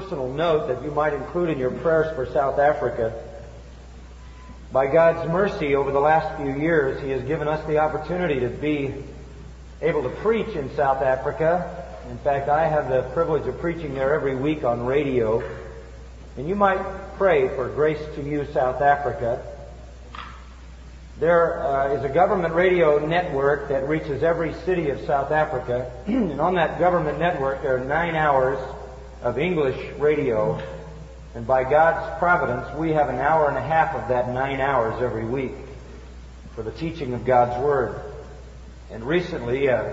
personal note that you might include in your prayers for South Africa. By God's mercy, over the last few years, He has given us the opportunity to be able to preach in South Africa. In fact, I have the privilege of preaching there every week on radio. And you might pray for grace to you, South Africa. There uh, is a government radio network that reaches every city of South Africa. and on that government network, there are nine hours of English radio. And by God's providence, we have an hour and a half of that nine hours every week for the teaching of God's Word. And recently, uh,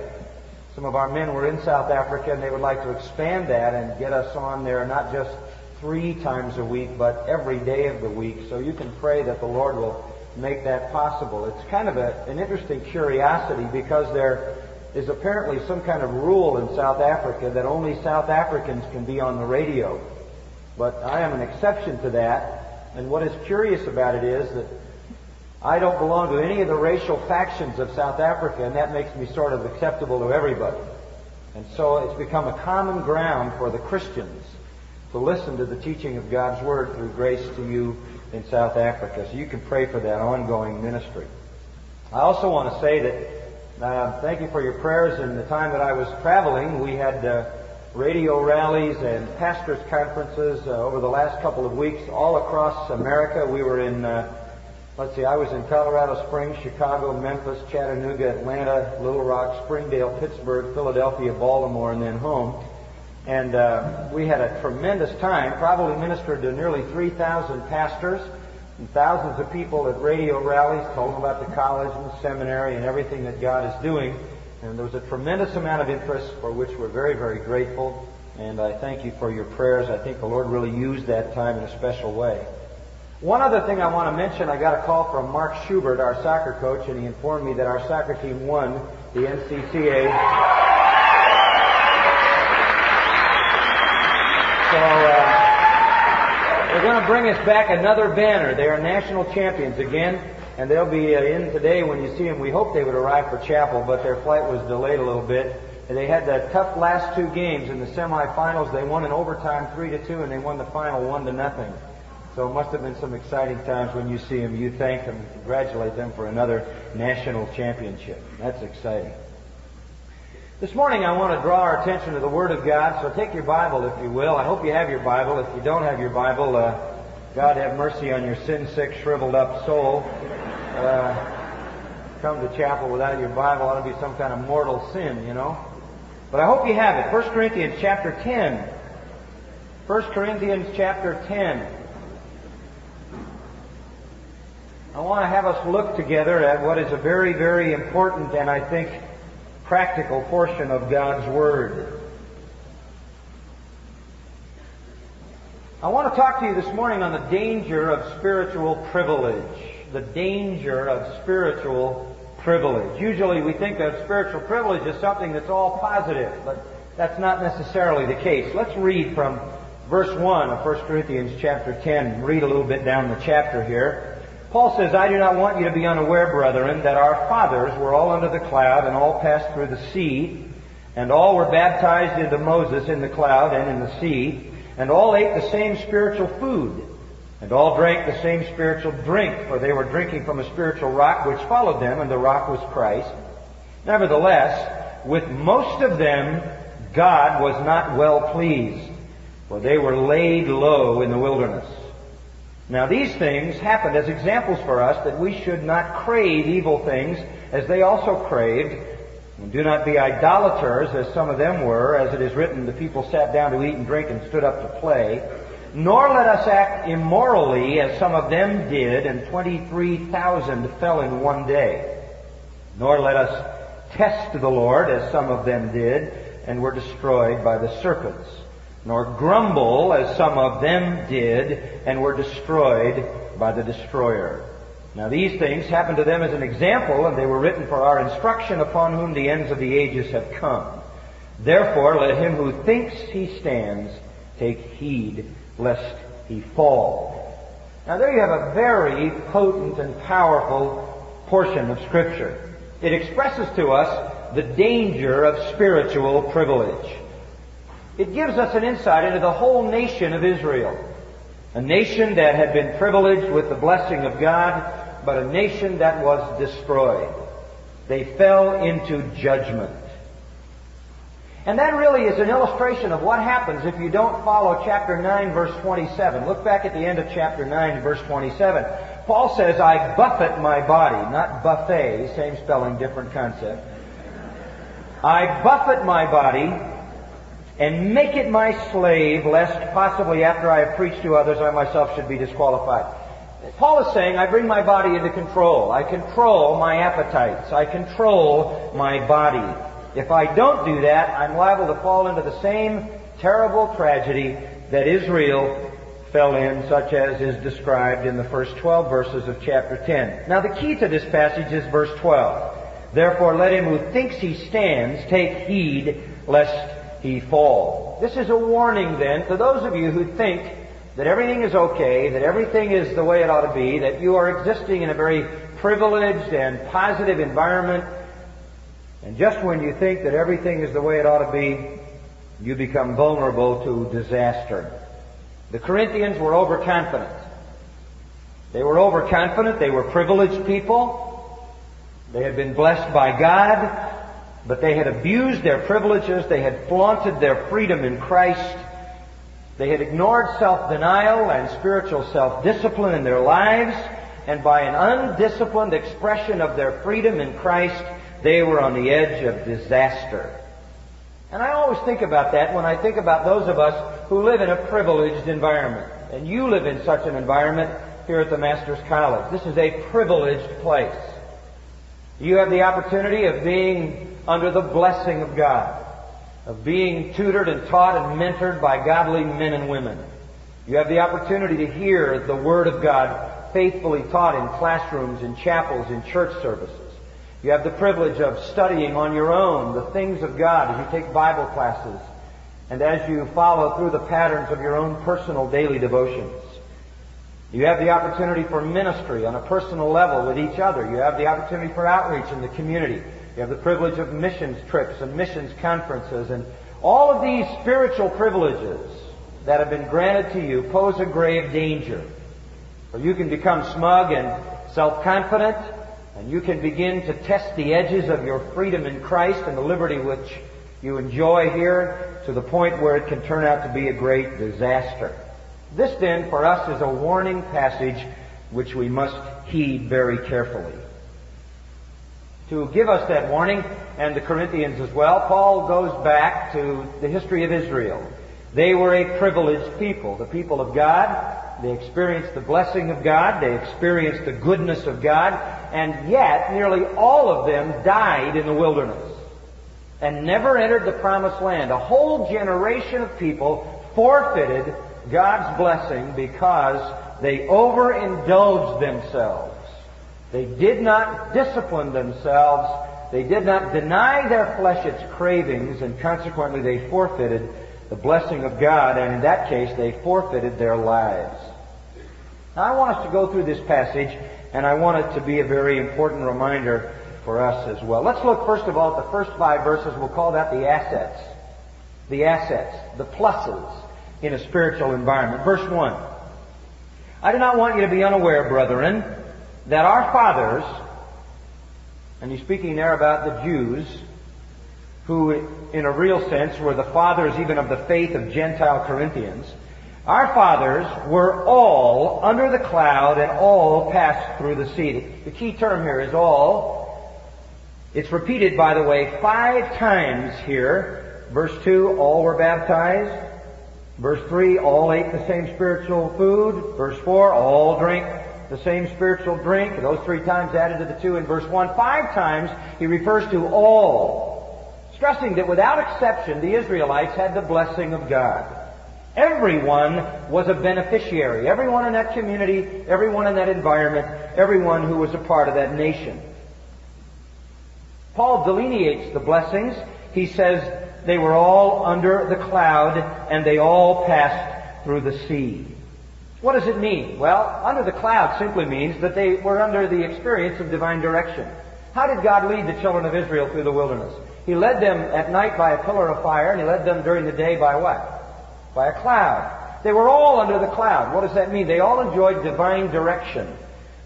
some of our men were in South Africa and they would like to expand that and get us on there not just three times a week, but every day of the week. So you can pray that the Lord will make that possible. It's kind of a, an interesting curiosity because there is apparently some kind of rule in South Africa that only South Africans can be on the radio. But I am an exception to that. And what is curious about it is that I don't belong to any of the racial factions of South Africa, and that makes me sort of acceptable to everybody. And so it's become a common ground for the Christians to listen to the teaching of God's Word through grace to you in South Africa. So you can pray for that ongoing ministry. I also want to say that uh, thank you for your prayers. In the time that I was traveling, we had uh, radio rallies and pastors' conferences uh, over the last couple of weeks all across America. We were in, uh, let's see, I was in Colorado Springs, Chicago, Memphis, Chattanooga, Atlanta, Little Rock, Springdale, Pittsburgh, Philadelphia, Baltimore, and then home. And uh, we had a tremendous time, probably ministered to nearly 3,000 pastors and thousands of people at radio rallies, told them about the college and the seminary and everything that God is doing. And there was a tremendous amount of interest for which we're very, very grateful. And I thank you for your prayers. I think the Lord really used that time in a special way. One other thing I want to mention, I got a call from Mark Schubert, our soccer coach, and he informed me that our soccer team won the NCCA So uh, they're going to bring us back another banner. They are national champions again, and they'll be uh, in today when you see them. We hope they would arrive for chapel, but their flight was delayed a little bit. And they had the tough last two games in the semifinals. They won in overtime three to two, and they won the final one to nothing. So it must have been some exciting times when you see them. You thank them, congratulate them for another national championship. That's exciting. This morning I want to draw our attention to the Word of God, so take your Bible if you will. I hope you have your Bible. If you don't have your Bible, uh, God have mercy on your sin-sick, shriveled up soul. Uh, come to chapel without your Bible ought to be some kind of mortal sin, you know. But I hope you have it. 1 Corinthians chapter 10. 1 Corinthians chapter 10. I want to have us look together at what is a very, very important and I think practical portion of God's Word. I want to talk to you this morning on the danger of spiritual privilege. The danger of spiritual privilege. Usually we think of spiritual privilege as something that's all positive, but that's not necessarily the case. Let's read from verse 1 of 1 Corinthians chapter 10. Read a little bit down the chapter here. Paul says, I do not want you to be unaware, brethren, that our fathers were all under the cloud and all passed through the sea, and all were baptized into Moses in the cloud and in the sea, and all ate the same spiritual food, and all drank the same spiritual drink, for they were drinking from a spiritual rock which followed them, and the rock was Christ. Nevertheless, with most of them, God was not well pleased, for they were laid low in the wilderness. Now these things happened as examples for us that we should not crave evil things as they also craved. And do not be idolaters as some of them were, as it is written, the people sat down to eat and drink and stood up to play. Nor let us act immorally as some of them did, and 23,000 fell in one day. Nor let us test the Lord as some of them did, and were destroyed by the serpents nor grumble as some of them did and were destroyed by the destroyer. Now these things happened to them as an example, and they were written for our instruction upon whom the ends of the ages have come. Therefore, let him who thinks he stands take heed lest he fall. Now there you have a very potent and powerful portion of Scripture. It expresses to us the danger of spiritual privilege. It gives us an insight into the whole nation of Israel. A nation that had been privileged with the blessing of God, but a nation that was destroyed. They fell into judgment. And that really is an illustration of what happens if you don't follow chapter 9 verse 27. Look back at the end of chapter 9 verse 27. Paul says, I buffet my body, not buffet, same spelling, different concept. I buffet my body and make it my slave, lest possibly after I have preached to others, I myself should be disqualified. Paul is saying, I bring my body into control. I control my appetites. I control my body. If I don't do that, I'm liable to fall into the same terrible tragedy that Israel fell in, such as is described in the first 12 verses of chapter 10. Now the key to this passage is verse 12. Therefore let him who thinks he stands take heed lest he fall. This is a warning then to those of you who think that everything is okay, that everything is the way it ought to be, that you are existing in a very privileged and positive environment, and just when you think that everything is the way it ought to be, you become vulnerable to disaster. The Corinthians were overconfident. They were overconfident. They were privileged people. They had been blessed by God, but they had abused their privileges. They had flaunted their freedom in Christ. They had ignored self-denial and spiritual self-discipline in their lives, and by an undisciplined expression of their freedom in Christ, they were on the edge of disaster. And I always think about that when I think about those of us who live in a privileged environment. And you live in such an environment here at the Master's College. This is a privileged place. You have the opportunity of being under the blessing of God of being tutored and taught and mentored by godly men and women. You have the opportunity to hear the Word of God faithfully taught in classrooms, in chapels, in church services. You have the privilege of studying on your own the things of God as you take Bible classes and as you follow through the patterns of your own personal daily devotions. You have the opportunity for ministry on a personal level with each other. You have the opportunity for outreach in the community. You have the privilege of missions trips and missions conferences and all of these spiritual privileges that have been granted to you pose a grave danger. For you can become smug and self-confident and you can begin to test the edges of your freedom in Christ and the liberty which you enjoy here to the point where it can turn out to be a great disaster. This then for us is a warning passage which we must heed very carefully to give us that warning, and the Corinthians as well, Paul goes back to the history of Israel. They were a privileged people, the people of God. They experienced the blessing of God. They experienced the goodness of God. And yet, nearly all of them died in the wilderness and never entered the promised land. A whole generation of people forfeited God's blessing because they overindulged themselves they did not discipline themselves. They did not deny their flesh its cravings, and consequently they forfeited the blessing of God, and in that case they forfeited their lives. Now I want us to go through this passage, and I want it to be a very important reminder for us as well. Let's look first of all at the first five verses. We'll call that the assets. The assets, the pluses in a spiritual environment. Verse 1. I do not want you to be unaware, brethren, that our fathers, and he's speaking there about the Jews, who in a real sense were the fathers even of the faith of Gentile Corinthians, our fathers were all under the cloud and all passed through the sea. The key term here is all. It's repeated, by the way, five times here. Verse 2, all were baptized. Verse 3, all ate the same spiritual food. Verse 4, all drank the same spiritual drink. Those three times added to the two in verse 1. Five times he refers to all, stressing that without exception the Israelites had the blessing of God. Everyone was a beneficiary. Everyone in that community, everyone in that environment, everyone who was a part of that nation. Paul delineates the blessings. He says they were all under the cloud and they all passed through the sea. What does it mean? Well, under the cloud simply means that they were under the experience of divine direction. How did God lead the children of Israel through the wilderness? He led them at night by a pillar of fire, and he led them during the day by what? By a cloud. They were all under the cloud. What does that mean? They all enjoyed divine direction.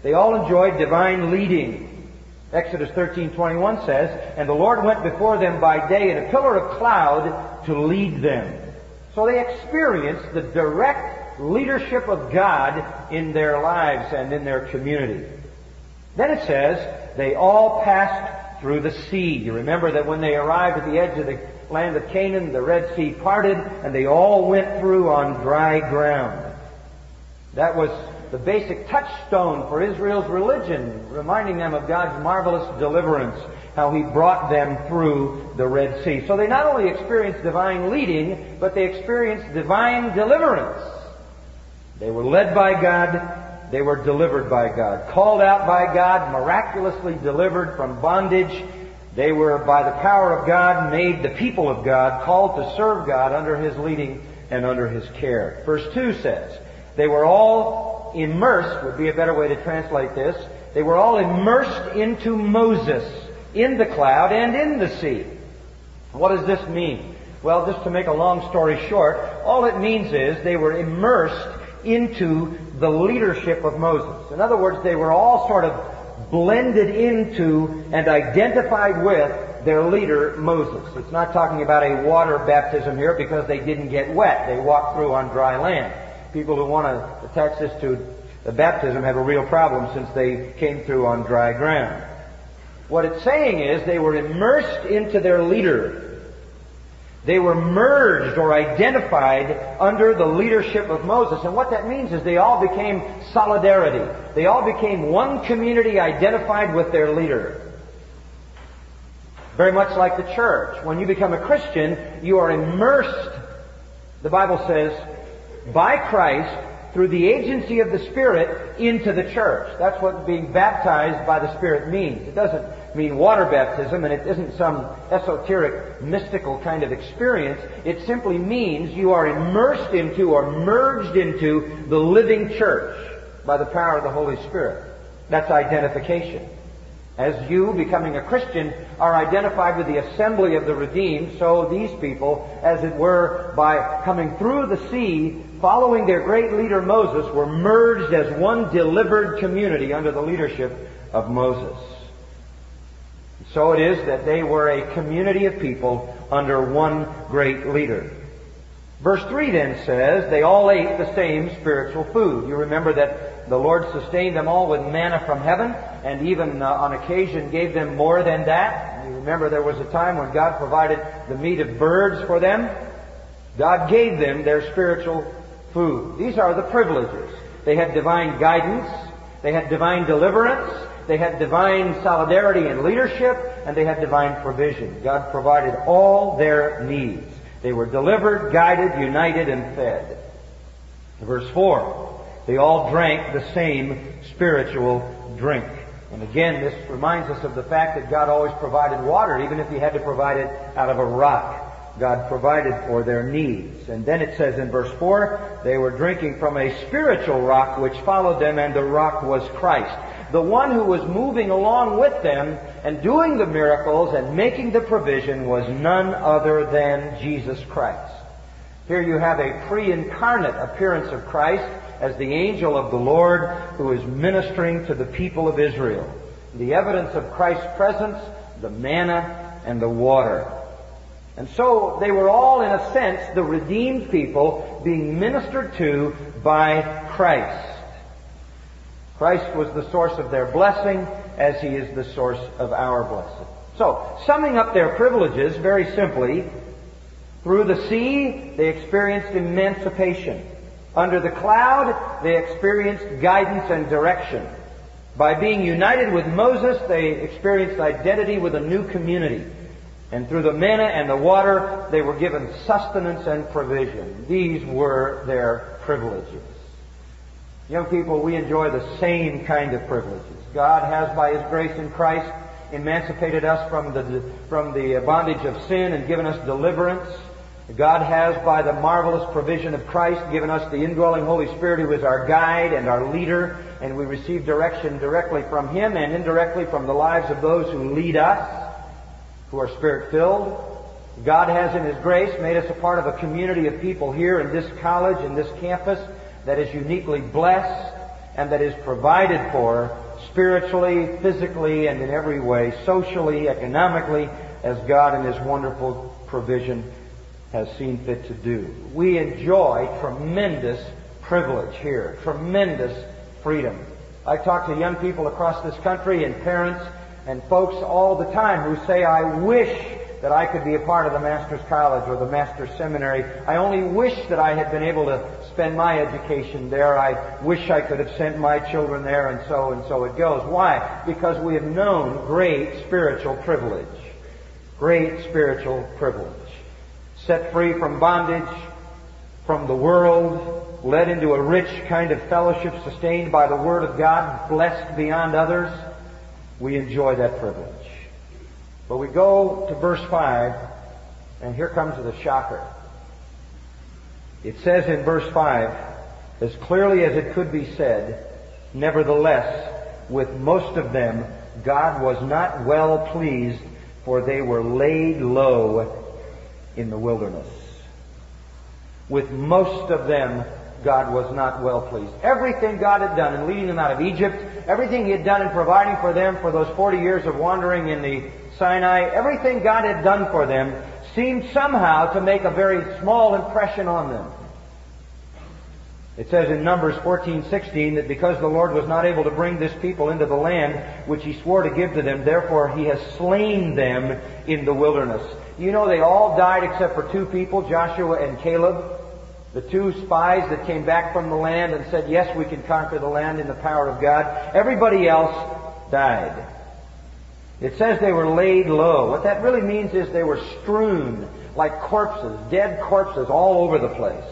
They all enjoyed divine leading. Exodus 13:21 says, "And the Lord went before them by day in a pillar of cloud to lead them." So they experienced the direct leadership of God in their lives and in their community. Then it says, they all passed through the sea. You remember that when they arrived at the edge of the land of Canaan, the Red Sea parted and they all went through on dry ground. That was the basic touchstone for Israel's religion, reminding them of God's marvelous deliverance, how He brought them through the Red Sea. So they not only experienced divine leading, but they experienced divine deliverance. They were led by God, they were delivered by God, called out by God, miraculously delivered from bondage. They were, by the power of God, made the people of God, called to serve God under His leading and under His care. Verse 2 says, they were all immersed, would be a better way to translate this. They were all immersed into Moses in the cloud and in the sea. What does this mean? Well, just to make a long story short, all it means is they were immersed into the leadership of Moses. In other words, they were all sort of blended into and identified with their leader, Moses. It's not talking about a water baptism here because they didn't get wet. They walked through on dry land people who want to attach this to the baptism have a real problem since they came through on dry ground. What it's saying is they were immersed into their leader. They were merged or identified under the leadership of Moses. And what that means is they all became solidarity. They all became one community identified with their leader. Very much like the church. When you become a Christian, you are immersed, the Bible says, by Christ through the agency of the Spirit into the church. That's what being baptized by the Spirit means. It doesn't mean water baptism and it isn't some esoteric, mystical kind of experience. It simply means you are immersed into or merged into the living church by the power of the Holy Spirit. That's identification. As you, becoming a Christian, are identified with the assembly of the redeemed, so these people, as it were, by coming through the sea, following their great leader Moses, were merged as one delivered community under the leadership of Moses. So it is that they were a community of people under one great leader. Verse 3 then says, they all ate the same spiritual food. You remember that the Lord sustained them all with manna from heaven, and even uh, on occasion gave them more than that. You remember there was a time when God provided the meat of birds for them. God gave them their spiritual food. These are the privileges. They had divine guidance, they had divine deliverance, they had divine solidarity and leadership, and they had divine provision. God provided all their needs. They were delivered, guided, united, and fed. Verse 4. They all drank the same spiritual drink. And again, this reminds us of the fact that God always provided water, even if He had to provide it out of a rock. God provided for their needs. And then it says in verse 4, they were drinking from a spiritual rock which followed them, and the rock was Christ the one who was moving along with them and doing the miracles and making the provision was none other than Jesus Christ. Here you have a pre-incarnate appearance of Christ as the angel of the Lord who is ministering to the people of Israel. The evidence of Christ's presence, the manna, and the water. And so they were all, in a sense, the redeemed people being ministered to by Christ. Christ was the source of their blessing as He is the source of our blessing. So, summing up their privileges very simply, through the sea, they experienced emancipation. Under the cloud, they experienced guidance and direction. By being united with Moses, they experienced identity with a new community. And through the manna and the water, they were given sustenance and provision. These were their privileges. Young people, we enjoy the same kind of privileges. God has, by His grace in Christ, emancipated us from the, from the bondage of sin and given us deliverance. God has, by the marvelous provision of Christ, given us the indwelling Holy Spirit who is our guide and our leader, and we receive direction directly from Him and indirectly from the lives of those who lead us. who are spirit filled. God has in His grace made us a part of a community of people here in this college, in this campus, that is uniquely blessed and that is provided for spiritually, physically, and in every way, socially, economically, as God in His wonderful provision has seen fit to do. We enjoy tremendous privilege here, tremendous freedom. I talk to young people across this country and parents and folks all the time who say, I wish that I could be a part of the Master's College or the Master's Seminary. I only wish that I had been able to spend my education there. I wish I could have sent my children there and so and so it goes. Why? Because we have known great spiritual privilege. Great spiritual privilege. Set free from bondage, from the world, led into a rich kind of fellowship sustained by the Word of God, blessed beyond others. We enjoy that privilege. But we go to verse 5, and here comes the shocker. It says in verse 5, as clearly as it could be said, nevertheless, with most of them, God was not well pleased, for they were laid low in the wilderness. With most of them, God was not well pleased. Everything God had done in leading them out of Egypt, everything He had done in providing for them for those 40 years of wandering in the Sinai, everything God had done for them seemed somehow to make a very small impression on them. It says in Numbers 14:16 that because the Lord was not able to bring this people into the land which he swore to give to them, therefore he has slain them in the wilderness. You know they all died except for two people, Joshua and Caleb, the two spies that came back from the land and said, "Yes, we can conquer the land in the power of God." Everybody else died. It says they were laid low. What that really means is they were strewn like corpses, dead corpses all over the place.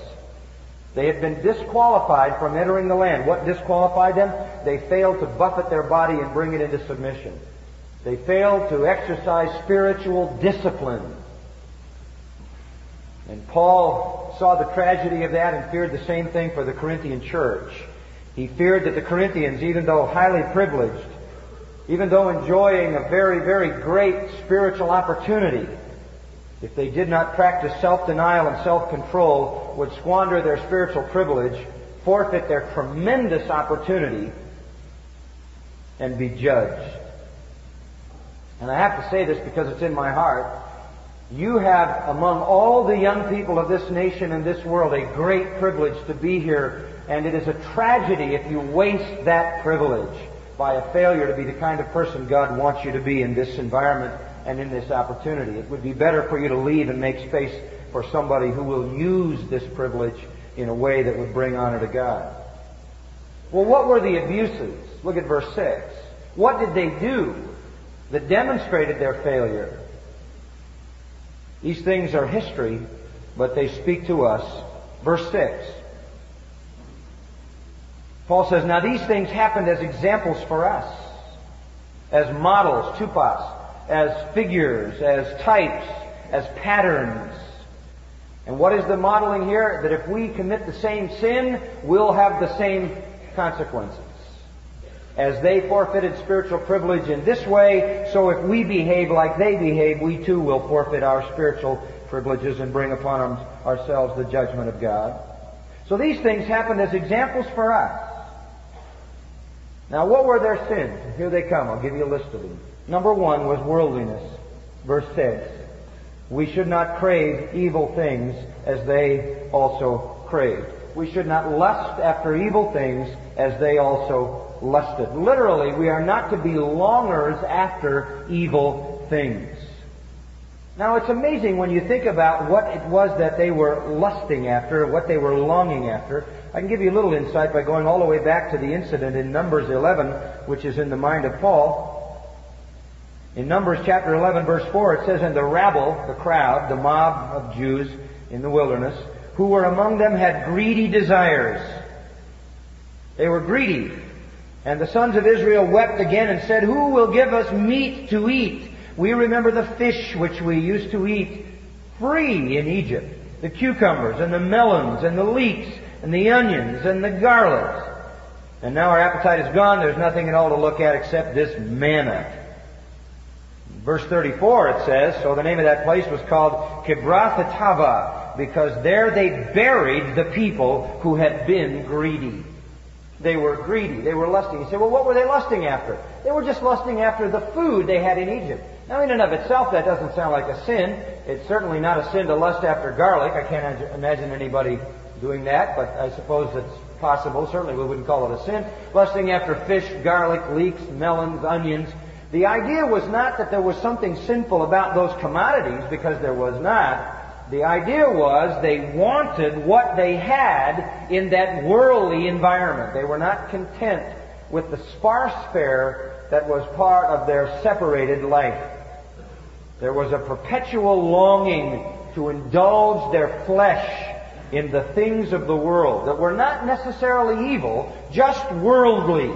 They had been disqualified from entering the land. What disqualified them? They failed to buffet their body and bring it into submission. They failed to exercise spiritual discipline. And Paul saw the tragedy of that and feared the same thing for the Corinthian church. He feared that the Corinthians, even though highly privileged, even though enjoying a very, very great spiritual opportunity, if they did not practice self-denial and self-control, would squander their spiritual privilege, forfeit their tremendous opportunity, and be judged. And I have to say this because it's in my heart. You have, among all the young people of this nation and this world, a great privilege to be here, and it is a tragedy if you waste that privilege by a failure to be the kind of person God wants you to be in this environment and in this opportunity. It would be better for you to leave and make space for somebody who will use this privilege in a way that would bring honor to God. Well, what were the abuses? Look at verse 6. What did they do that demonstrated their failure? These things are history, but they speak to us. Verse 6. Paul says, Now these things happened as examples for us, as models, tupas, as figures, as types, as patterns. And what is the modeling here? That if we commit the same sin, we'll have the same consequences. As they forfeited spiritual privilege in this way, so if we behave like they behave, we too will forfeit our spiritual privileges and bring upon ourselves the judgment of God. So these things happened as examples for us. Now, what were their sins? Here they come. I'll give you a list of them. Number one was worldliness. Verse 6. We should not crave evil things as they also craved. We should not lust after evil things as they also lusted. Literally, we are not to be longers after evil things. Now, it's amazing when you think about what it was that they were lusting after, what they were longing after. I can give you a little insight by going all the way back to the incident in Numbers 11, which is in the mind of Paul. In Numbers chapter 11 verse 4 it says, And the rabble, the crowd, the mob of Jews in the wilderness, who were among them had greedy desires. They were greedy. And the sons of Israel wept again and said, Who will give us meat to eat? We remember the fish which we used to eat free in Egypt. The cucumbers and the melons and the leeks and the onions and the garlics. And now our appetite is gone. There's nothing at all to look at except this manna. verse 34 it says, so the name of that place was called Kibroth because there they buried the people who had been greedy. They were greedy. They were lusting. You say, well, what were they lusting after? They were just lusting after the food they had in Egypt. Now, in and of itself, that doesn't sound like a sin. It's certainly not a sin to lust after garlic. I can't imagine anybody doing that, but I suppose it's possible. Certainly we wouldn't call it a sin. Lusting after fish, garlic, leeks, melons, onions. The idea was not that there was something sinful about those commodities, because there was not. The idea was they wanted what they had in that worldly environment. They were not content with the sparse fare that was part of their separated life. There was a perpetual longing to indulge their flesh in the things of the world that were not necessarily evil, just worldly.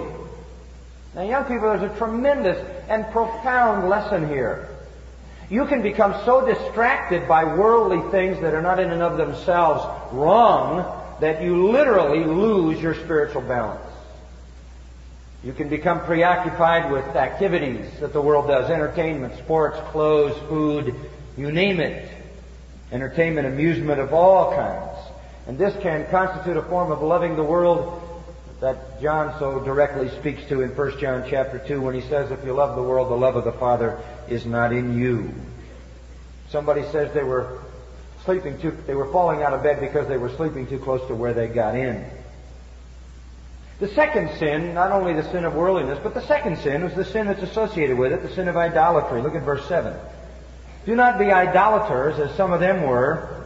Now, young people, there's a tremendous and profound lesson here. You can become so distracted by worldly things that are not in and of themselves wrong that you literally lose your spiritual balance. You can become preoccupied with activities that the world does entertainment, sports, clothes, food, you name it. Entertainment, amusement of all kinds. And this can constitute a form of loving the world that John so directly speaks to in 1 John chapter 2 when he says, If you love the world, the love of the Father is not in you. Somebody says they were sleeping too, they were falling out of bed because they were sleeping too close to where they got in. The second sin, not only the sin of worldliness, but the second sin was the sin that's associated with it, the sin of idolatry. Look at verse 7. Do not be idolaters, as some of them were.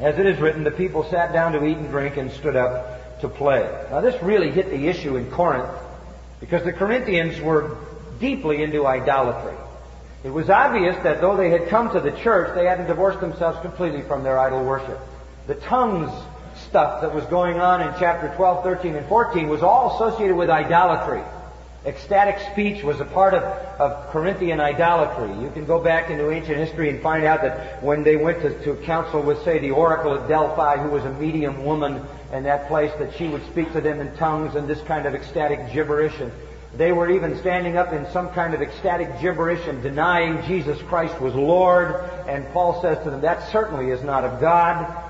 As it is written, the people sat down to eat and drink and stood up to play. Now, this really hit the issue in Corinth because the Corinthians were deeply into idolatry. It was obvious that though they had come to the church, they hadn't divorced themselves completely from their idol worship. The tongues stuff that was going on in chapter 12, 13, and 14 was all associated with idolatry. Ecstatic speech was a part of, of Corinthian idolatry. You can go back into ancient history and find out that when they went to, to council with, say, the oracle at Delphi, who was a medium woman in that place, that she would speak to them in tongues and this kind of ecstatic gibberish. And they were even standing up in some kind of ecstatic gibberish and denying Jesus Christ was Lord. And Paul says to them, that certainly is not of God.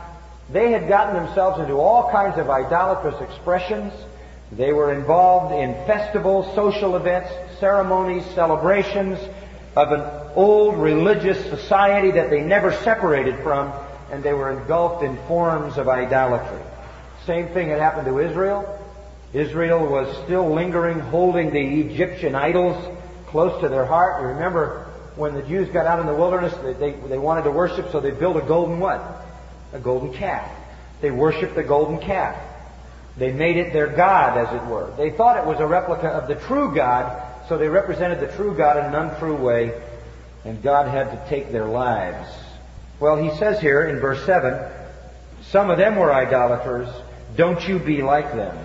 They had gotten themselves into all kinds of idolatrous expressions. They were involved in festivals, social events, ceremonies, celebrations of an old religious society that they never separated from, and they were engulfed in forms of idolatry. Same thing had happened to Israel. Israel was still lingering, holding the Egyptian idols close to their heart. You remember when the Jews got out in the wilderness, they, they, they wanted to worship, so they built a golden what? A golden calf. They worshiped the golden calf. They made it their God, as it were. They thought it was a replica of the true God, so they represented the true God in an untrue way, and God had to take their lives. Well, he says here in verse 7, some of them were idolaters. Don't you be like them.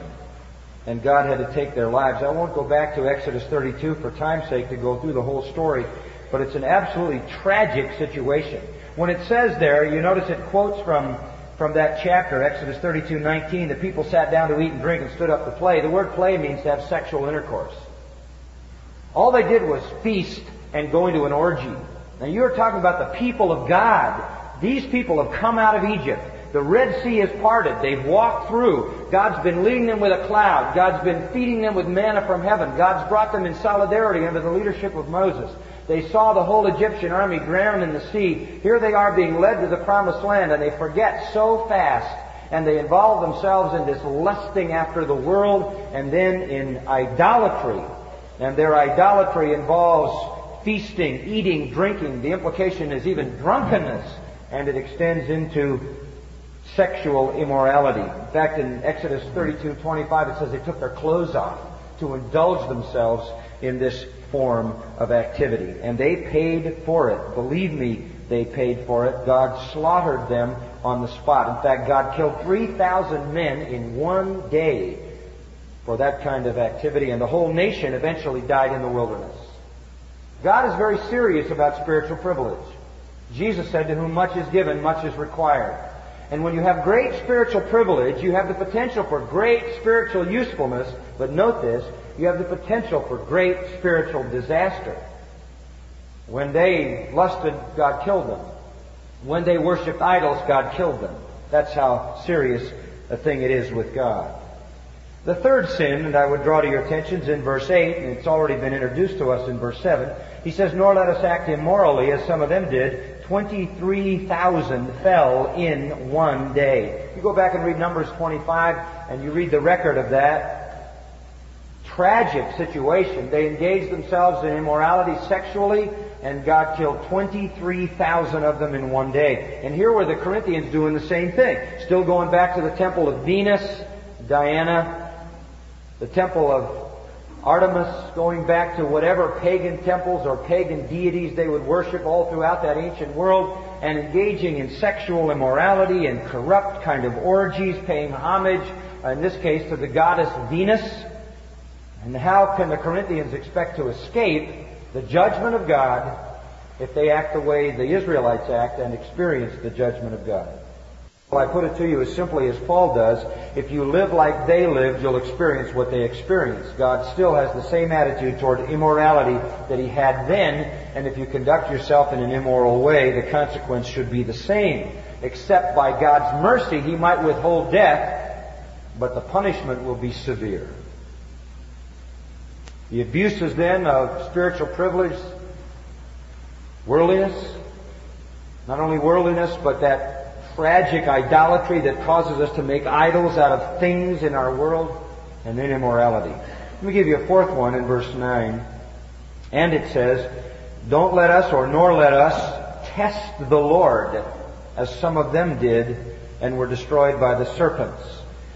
And God had to take their lives. I won't go back to Exodus 32 for time's sake to go through the whole story, but it's an absolutely tragic situation. When it says there, you notice it quotes from from that chapter, Exodus 32, 19, the people sat down to eat and drink and stood up to play. The word play means to have sexual intercourse. All they did was feast and go into an orgy. Now you're talking about the people of God. These people have come out of Egypt. The Red Sea is parted. They've walked through. God's been leading them with a cloud. God's been feeding them with manna from heaven. God's brought them in solidarity under the leadership of Moses. They saw the whole Egyptian army drown in the sea. Here they are being led to the promised land and they forget so fast and they involve themselves in this lusting after the world and then in idolatry. And their idolatry involves feasting, eating, drinking. The implication is even drunkenness and it extends into sexual immorality. In fact, in Exodus 32, 25, it says they took their clothes off to indulge themselves in this form of activity. And they paid for it. Believe me, they paid for it. God slaughtered them on the spot. In fact, God killed 3,000 men in one day for that kind of activity, and the whole nation eventually died in the wilderness. God is very serious about spiritual privilege. Jesus said, To whom much is given, much is required. And when you have great spiritual privilege, you have the potential for great spiritual usefulness. But note this, you have the potential for great spiritual disaster. When they lusted, God killed them. When they worshiped idols, God killed them. That's how serious a thing it is with God. The third sin that I would draw to your attention is in verse 8, and it's already been introduced to us in verse 7. He says, Nor let us act immorally as some of them did. 23,000 fell in one day. You go back and read Numbers 25, and you read the record of that tragic situation. They engaged themselves in immorality sexually, and God killed 23,000 of them in one day. And here were the Corinthians doing the same thing. Still going back to the temple of Venus, Diana, the temple of Artemis, going back to whatever pagan temples or pagan deities they would worship all throughout that ancient world, and engaging in sexual immorality and corrupt kind of orgies, paying homage, in this case, to the goddess Venus. And how can the Corinthians expect to escape the judgment of God if they act the way the Israelites act and experience the judgment of God? Well, I put it to you as simply as Paul does. If you live like they lived, you'll experience what they experienced. God still has the same attitude toward immorality that he had then, and if you conduct yourself in an immoral way, the consequence should be the same. Except by God's mercy, he might withhold death, but the punishment will be severe. The abuses then of spiritual privilege, worldliness, not only worldliness, but that tragic idolatry that causes us to make idols out of things in our world, and then immorality. Let me give you a fourth one in verse 9. And it says, Don't let us, or nor let us, test the Lord, as some of them did, and were destroyed by the serpents.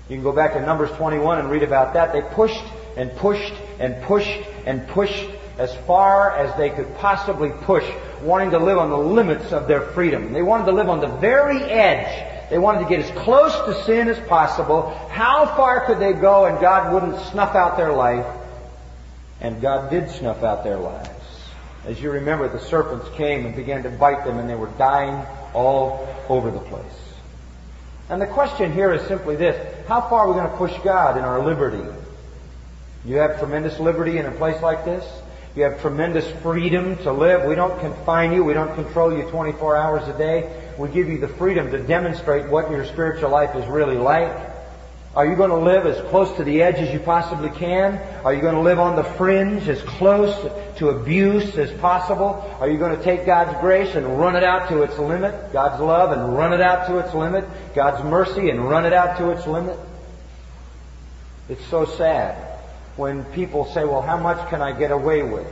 You can go back to Numbers 21 and read about that. They pushed and pushed and pushed and pushed as far as they could possibly push, wanting to live on the limits of their freedom. They wanted to live on the very edge. They wanted to get as close to sin as possible. How far could they go and God wouldn't snuff out their life? And God did snuff out their lives. As you remember, the serpents came and began to bite them and they were dying all over the place. And the question here is simply this. How far are we going to push God in our liberty? You have tremendous liberty in a place like this. You have tremendous freedom to live. We don't confine you. We don't control you 24 hours a day. We give you the freedom to demonstrate what your spiritual life is really like. Are you going to live as close to the edge as you possibly can? Are you going to live on the fringe as close to abuse as possible? Are you going to take God's grace and run it out to its limit? God's love and run it out to its limit? God's mercy and run it out to its limit? It's so sad when people say, well, how much can I get away with?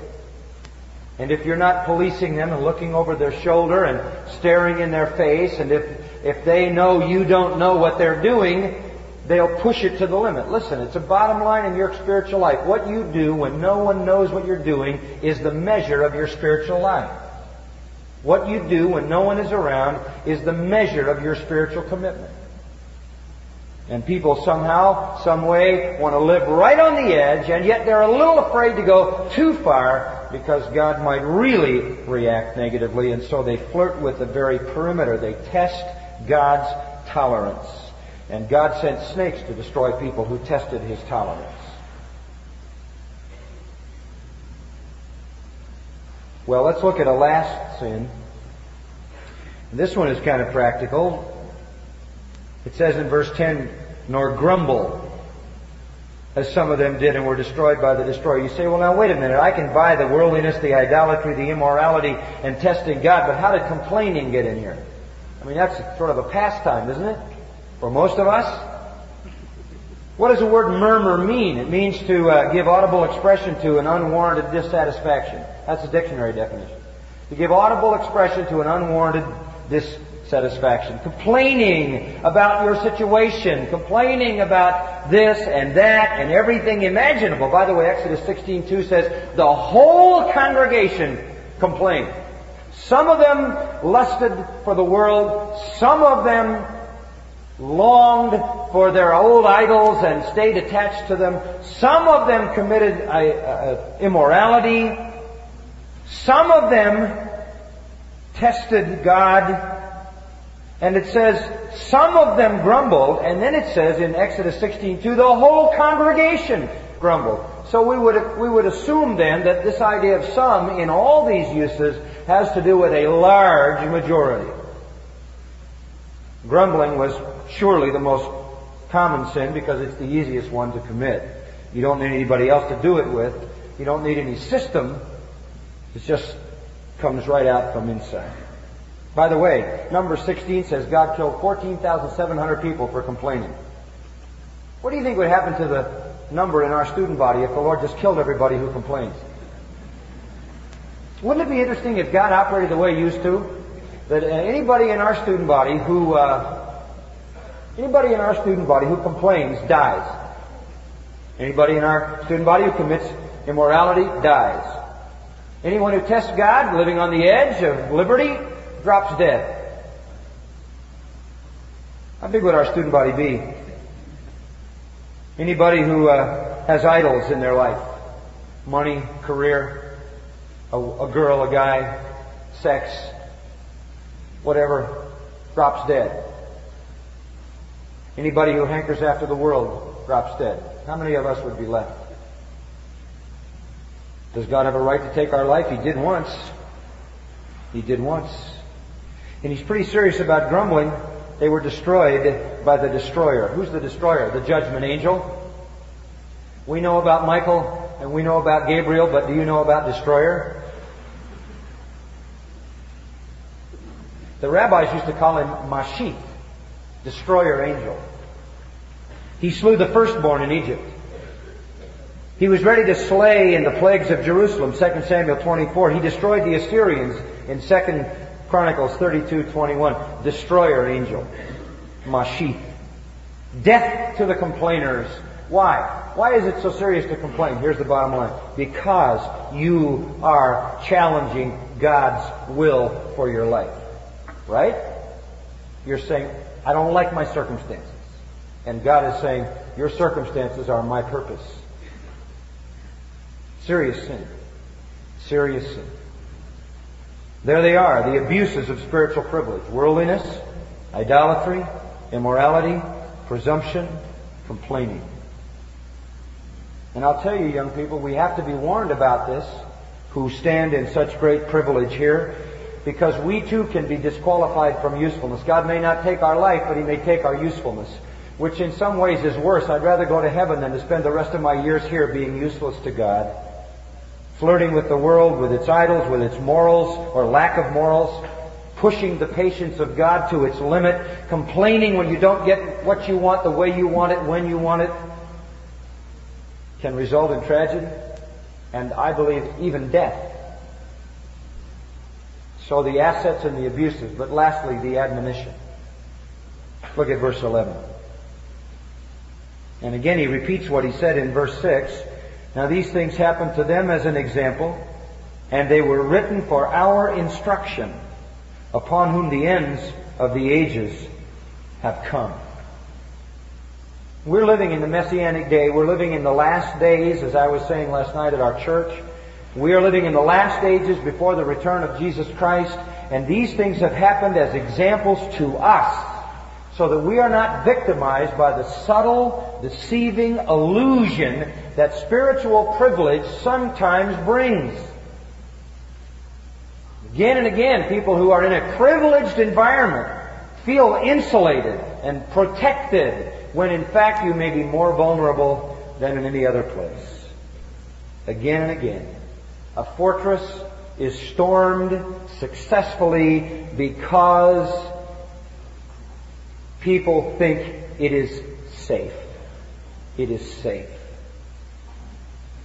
And if you're not policing them and looking over their shoulder and staring in their face, and if, if they know you don't know what they're doing, they'll push it to the limit. Listen, it's a bottom line in your spiritual life. What you do when no one knows what you're doing is the measure of your spiritual life. What you do when no one is around is the measure of your spiritual commitment. And people somehow, some way, want to live right on the edge, and yet they're a little afraid to go too far because God might really react negatively, and so they flirt with the very perimeter. They test God's tolerance. And God sent snakes to destroy people who tested His tolerance. Well, let's look at a last sin. This one is kind of practical. It says in verse 10, nor grumble, as some of them did and were destroyed by the destroyer. You say, well now wait a minute, I can buy the worldliness, the idolatry, the immorality, and testing God, but how did complaining get in here? I mean, that's sort of a pastime, isn't it? For most of us. What does the word murmur mean? It means to uh, give audible expression to an unwarranted dissatisfaction. That's the dictionary definition. To give audible expression to an unwarranted dissatisfaction satisfaction. Complaining about your situation. Complaining about this and that and everything imaginable. By the way, Exodus 16:2 says, the whole congregation complained. Some of them lusted for the world. Some of them longed for their old idols and stayed attached to them. Some of them committed a, a, immorality. Some of them tested God and it says, some of them grumbled, and then it says in Exodus 16, to the whole congregation grumbled. So we would, we would assume then that this idea of some in all these uses has to do with a large majority. Grumbling was surely the most common sin because it's the easiest one to commit. You don't need anybody else to do it with. You don't need any system. It just comes right out from inside. By the way, number 16 says God killed 14,700 people for complaining. What do you think would happen to the number in our student body if the Lord just killed everybody who complains? Wouldn't it be interesting if God operated the way He used to? That anybody in our student body who uh, anybody in our student body who complains dies. Anybody in our student body who commits immorality dies. Anyone who tests God, living on the edge of liberty, drops dead. How big would our student body be? Anybody who uh, has idols in their life, money, career, a, a girl, a guy, sex, whatever, drops dead. Anybody who hankers after the world drops dead. How many of us would be left? Does God have a right to take our life? He did once. He did once. And he's pretty serious about grumbling. They were destroyed by the destroyer. Who's the destroyer? The judgment angel. We know about Michael and we know about Gabriel, but do you know about destroyer? The rabbis used to call him Mashith, destroyer angel. He slew the firstborn in Egypt. He was ready to slay in the plagues of Jerusalem, 2 Samuel 24. He destroyed the Assyrians in 2 Chronicles 32:21, destroyer angel, Mashith. Death to the complainers. Why? Why is it so serious to complain? Here's the bottom line. Because you are challenging God's will for your life. Right? You're saying, I don't like my circumstances. And God is saying, your circumstances are my purpose. Serious sin. Serious sin. There they are, the abuses of spiritual privilege. Worldliness, idolatry, immorality, presumption, complaining. And I'll tell you, young people, we have to be warned about this, who stand in such great privilege here, because we too can be disqualified from usefulness. God may not take our life, but He may take our usefulness, which in some ways is worse. I'd rather go to heaven than to spend the rest of my years here being useless to God flirting with the world, with its idols, with its morals or lack of morals, pushing the patience of God to its limit, complaining when you don't get what you want the way you want it, when you want it, can result in tragedy and I believe even death. So the assets and the abuses, but lastly the admonition. Look at verse 11. And again he repeats what he said in verse 6. Now these things happened to them as an example, and they were written for our instruction, upon whom the ends of the ages have come. We're living in the Messianic day. We're living in the last days, as I was saying last night at our church. We are living in the last ages before the return of Jesus Christ, and these things have happened as examples to us so that we are not victimized by the subtle, deceiving illusion that spiritual privilege sometimes brings. Again and again, people who are in a privileged environment feel insulated and protected when in fact you may be more vulnerable than in any other place. Again and again. A fortress is stormed successfully because people think it is safe. It is safe.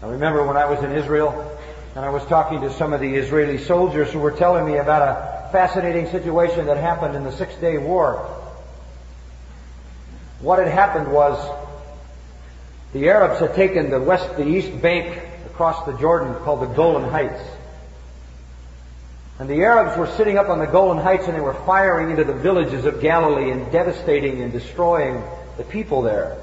I remember when I was in Israel and I was talking to some of the Israeli soldiers who were telling me about a fascinating situation that happened in the Six Day War. What had happened was the Arabs had taken the west, the east bank across the Jordan called the Golan Heights. And the Arabs were sitting up on the Golan Heights and they were firing into the villages of Galilee and devastating and destroying the people there.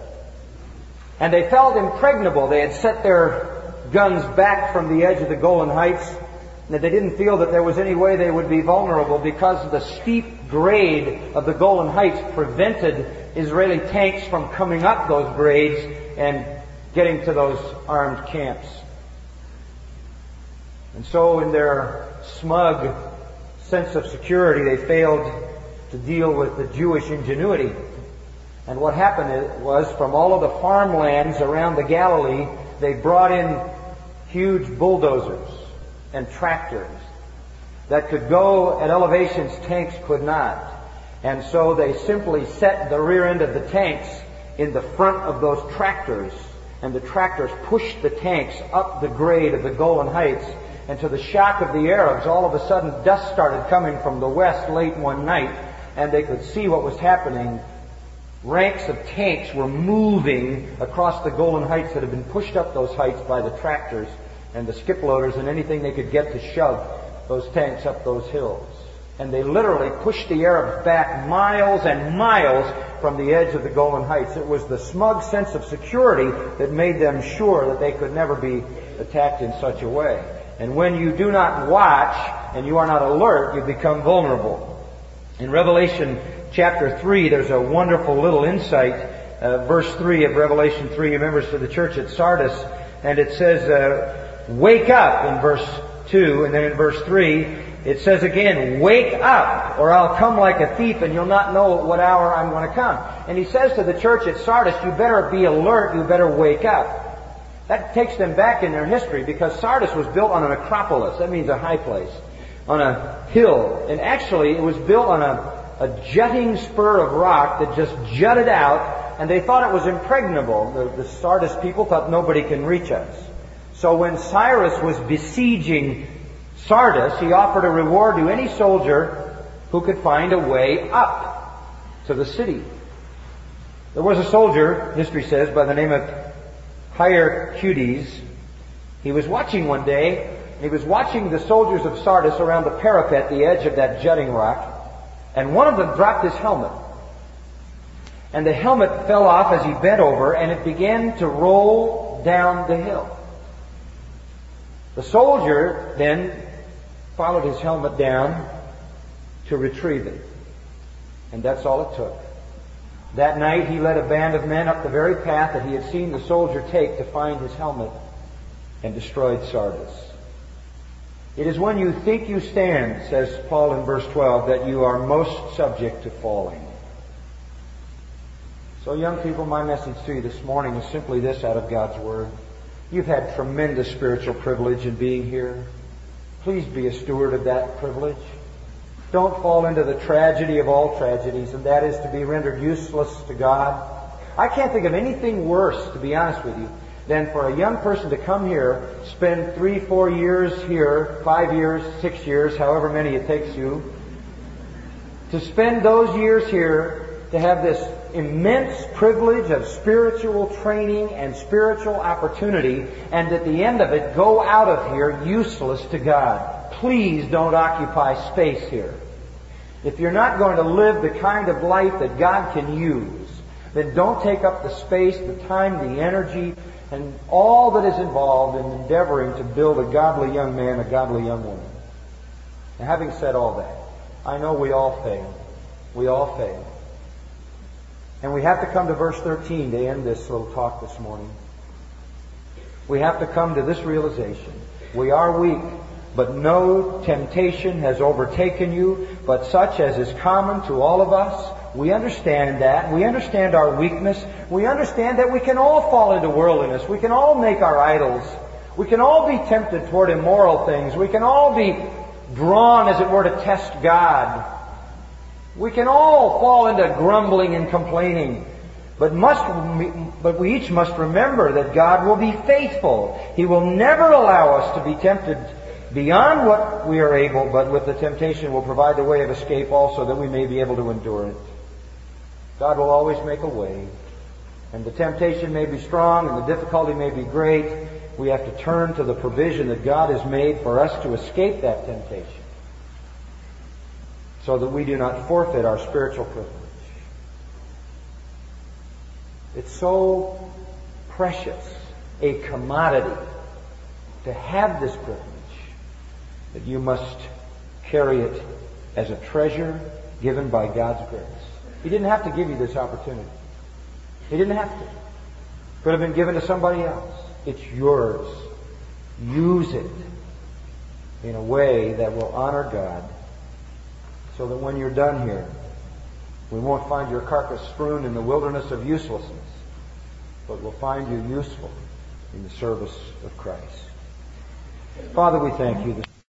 And they felt impregnable. They had set their guns back from the edge of the Golan Heights that they didn't feel that there was any way they would be vulnerable because the steep grade of the Golan Heights prevented Israeli tanks from coming up those grades and getting to those armed camps. And so in their smug sense of security, they failed to deal with the Jewish ingenuity. And what happened was from all of the farmlands around the Galilee, they brought in huge bulldozers and tractors that could go at elevations tanks could not. And so they simply set the rear end of the tanks in the front of those tractors, and the tractors pushed the tanks up the grade of the Golan Heights. And to the shock of the Arabs, all of a sudden dust started coming from the west late one night, and they could see what was happening. Ranks of tanks were moving across the Golan Heights that had been pushed up those heights by the tractors and the skip loaders and anything they could get to shove those tanks up those hills. And they literally pushed the Arabs back miles and miles from the edge of the Golan Heights. It was the smug sense of security that made them sure that they could never be attacked in such a way. And when you do not watch and you are not alert, you become vulnerable. In Revelation chapter 3, there's a wonderful little insight. Uh, verse 3 of Revelation 3, remembers to the church at Sardis, and it says, uh, Wake up in verse 2, and then in verse 3, it says again, wake up, or I'll come like a thief and you'll not know at what hour I'm going to come. And he says to the church at Sardis, you better be alert, you better wake up. That takes them back in their history because Sardis was built on an acropolis. That means a high place. On a hill. And actually, it was built on a, a jutting spur of rock that just jutted out, and they thought it was impregnable. The, the Sardis people thought nobody can reach us. So when Cyrus was besieging Sardis, he offered a reward to any soldier who could find a way up to the city. There was a soldier, history says, by the name of Hyracudes. He was watching one day, he was watching the soldiers of Sardis around the parapet, the edge of that jutting rock, and one of them dropped his helmet. And the helmet fell off as he bent over, and it began to roll down the hill. The soldier then followed his helmet down to retrieve it. And that's all it took. That night he led a band of men up the very path that he had seen the soldier take to find his helmet and destroyed Sardis. It is when you think you stand, says Paul in verse 12, that you are most subject to falling. So young people, my message to you this morning is simply this out of God's Word. You've had tremendous spiritual privilege in being here. Please be a steward of that privilege. Don't fall into the tragedy of all tragedies, and that is to be rendered useless to God. I can't think of anything worse, to be honest with you, than for a young person to come here, spend three, four years here, five years, six years, however many it takes you, to spend those years here, to have this immense privilege of spiritual training and spiritual opportunity, and at the end of it, go out of here useless to God. Please don't occupy space here. If you're not going to live the kind of life that God can use, then don't take up the space, the time, the energy, and all that is involved in endeavoring to build a godly young man, a godly young woman. Now, having said all that, I know we all fail. We all fail. And we have to come to verse 13 to end this little talk this morning. We have to come to this realization. We are weak, but no temptation has overtaken you, but such as is common to all of us. We understand that. We understand our weakness. We understand that we can all fall into worldliness. We can all make our idols. We can all be tempted toward immoral things. We can all be drawn, as it were, to test God. We can all fall into grumbling and complaining. But must, but we each must remember that God will be faithful. He will never allow us to be tempted beyond what we are able, but with the temptation will provide the way of escape also that we may be able to endure it. God will always make a way. And the temptation may be strong and the difficulty may be great. We have to turn to the provision that God has made for us to escape that temptation so that we do not forfeit our spiritual privilege. It's so precious a commodity to have this privilege that you must carry it as a treasure given by God's grace. He didn't have to give you this opportunity. He didn't have to. Could have been given to somebody else. It's yours. Use it in a way that will honor God so that when you're done here, we won't find your carcass strewn in the wilderness of uselessness, but we'll find you useful in the service of Christ. Father, we thank you.